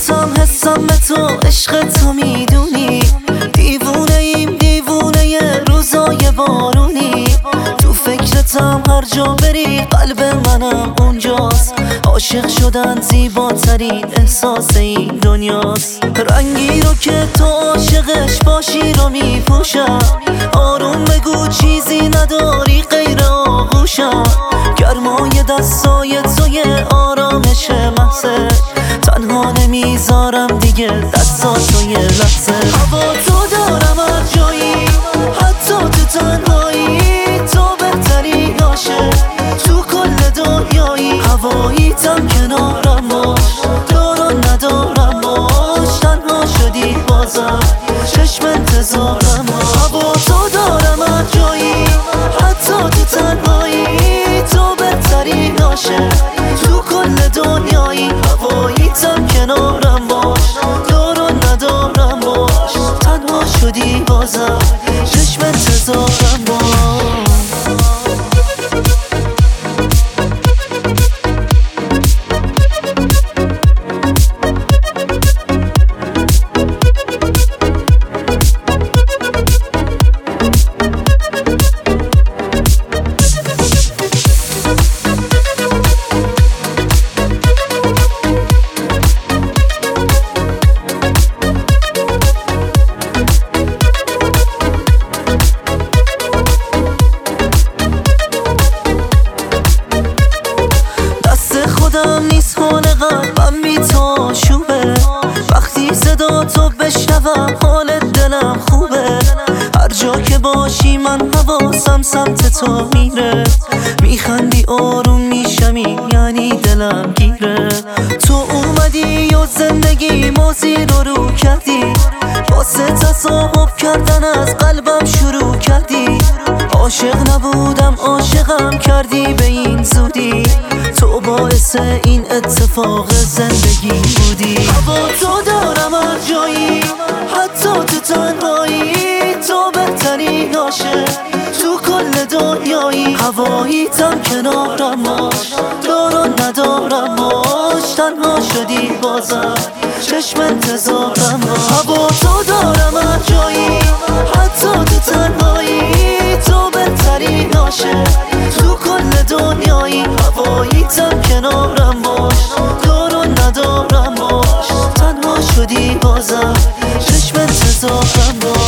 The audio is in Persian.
عاشقم به تو عشق تو می‌دونی. دیوونه ایم دیوونه روزای بارونی. تو فکرتم هر جا بری قلب منم اونجاست. عاشق شدن زیباترین احساس این دنیاست. رنگی رو که تو عاشقش باشی رو میپوشم. آروم بگو چیزی نداری غیر آغوشم. گرمای دستای توی آرامش محصه تنها نمی‌ذارم دیگه. دستا توی لحظه هوا تو دارم هر جایی. حتی تو تنهایی. تو بهتری ناشه. تو کل دنیایی. هواییتم کنارم باش. دارم ندارم باش. تنها شدی بازم. چشم انتظارم هوا تو دارم هر جایی. حتی تو تنهایی. تو بهتری ناشه. خودم نیست حال قلبم بی تو شوبه وقتی صدا تو بشنوم حال دلم خوبه. هر جا که باشی من حواسم سمت تو میره. میخندی آروم میشمی یعنی دلم گیره. تو اومدی و زندگی موزی رو رو کردی. واسه تصاحب کردن از قلبم شروع کردی. عاشق نبودم عاشقم کردی به این زودی باعث این اتفاق زندگی بودی. هوا تو دارم هر جایی. حتی تو تنهایی. تو بهتری ناشه. تو کل دنیایی. هواییتم کنارم باش. دارم ندارم باش. تنها شدی بازم. چشم انتظارم هوا تو دارم هر جایی. حتی تو تنهایی. تو بهتری ناشه. دنیایی هواییتم کنارم باش. دارو ندارم باش. تنها شدی بازم. چشم انتظارم باش.